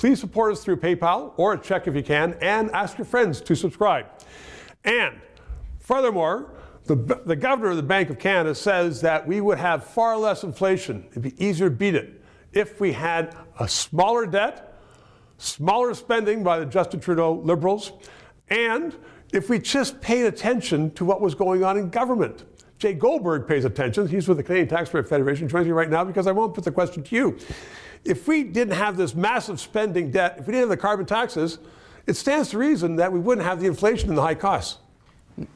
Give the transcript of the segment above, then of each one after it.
Please support us through PayPal or a check if you can, and ask your friends to subscribe. And furthermore, the, the governor of the Bank of Canada says that we would have far less inflation. It'd be easier to beat it if we had a smaller debt, smaller spending by the Justin Trudeau Liberals, and if we just paid attention to what was going on in government. Jay Goldberg pays attention. He's with the Canadian Taxpayer Federation. Joins me right now because I won't put the question to you. If we didn't have this massive spending debt, if we didn't have the carbon taxes, it stands to reason that we wouldn't have the inflation and the high costs.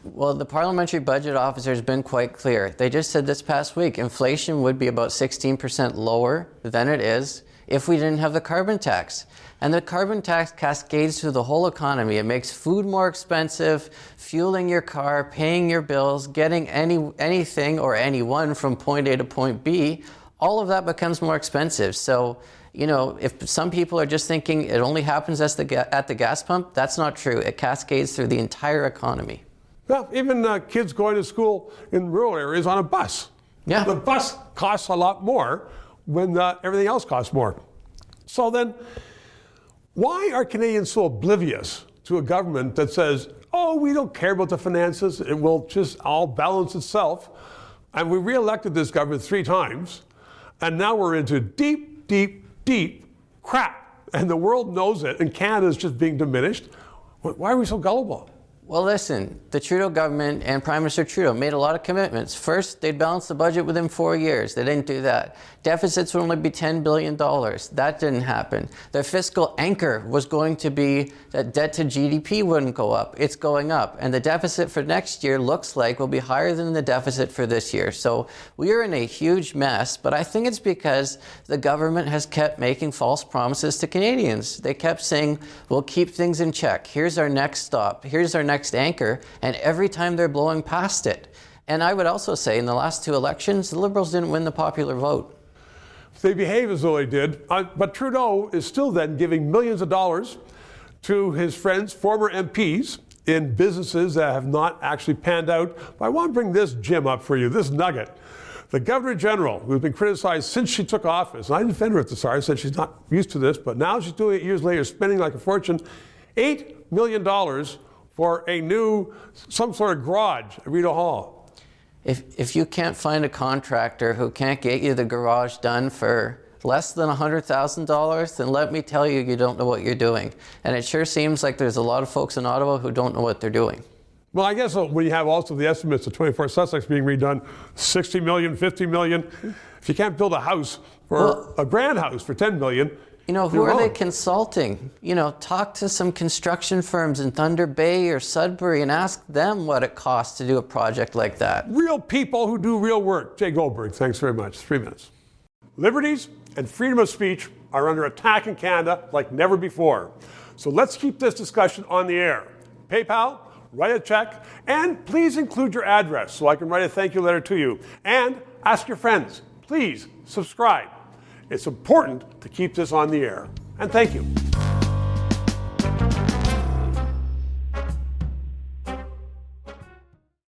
Well, the parliamentary budget officer has been quite clear. They just said this past week inflation would be about 16% lower than it is if we didn't have the carbon tax. And the carbon tax cascades through the whole economy. It makes food more expensive, fueling your car, paying your bills, getting any anything or anyone from point A to point B. All of that becomes more expensive. So, you know, if some people are just thinking it only happens at the, at the gas pump, that's not true. It cascades through the entire economy. Well, even uh, kids going to school in rural areas on a bus. Yeah. The bus costs a lot more when uh, everything else costs more. So then, why are Canadians so oblivious to a government that says, oh, we don't care about the finances, it will just all balance itself? And we re-elected this government three times, and now we're into deep, deep, deep crap. And the world knows it, and Canada is just being diminished. Why are we so gullible? Well, listen, the Trudeau government and Prime Minister Trudeau made a lot of commitments. First, they'd balance the budget within four years. They didn't do that. Deficits would only be $10 billion. That didn't happen. Their fiscal anchor was going to be that debt to GDP wouldn't go up. It's going up. And the deficit for next year looks like will be higher than the deficit for this year. So we are in a huge mess, but I think it's because the government has kept making false promises to Canadians. They kept saying, we'll keep things in check. Here's our next stop. Here's our next next anchor, and every time they're blowing past it. And I would also say in the last two elections, the Liberals didn't win the popular vote. They behave as though they did, uh, but Trudeau is still then giving millions of dollars to his friends, former MPs, in businesses that have not actually panned out. But I want to bring this gem up for you, this nugget. The Governor General, who's been criticized since she took office, and I defend her at the start, I said she's not used to this, but now she's doing it years later, spending like a fortune, $8 million for a new, some sort of garage at Rideau Hall. If, if you can't find a contractor who can't get you the garage done for less than $100,000, then let me tell you, you don't know what you're doing. And it sure seems like there's a lot of folks in Ottawa who don't know what they're doing. Well, I guess uh, when you have also the estimates of 24 Sussex being redone, 60 million, 50 million, if you can't build a house for well, a grand house for 10 million, you know, who You're are wrong. they consulting? You know, talk to some construction firms in Thunder Bay or Sudbury and ask them what it costs to do a project like that. Real people who do real work. Jay Goldberg, thanks very much. Three minutes. Liberties and freedom of speech are under attack in Canada like never before. So let's keep this discussion on the air. PayPal, write a check, and please include your address so I can write a thank you letter to you. And ask your friends. Please subscribe. It's important to keep this on the air. And thank you.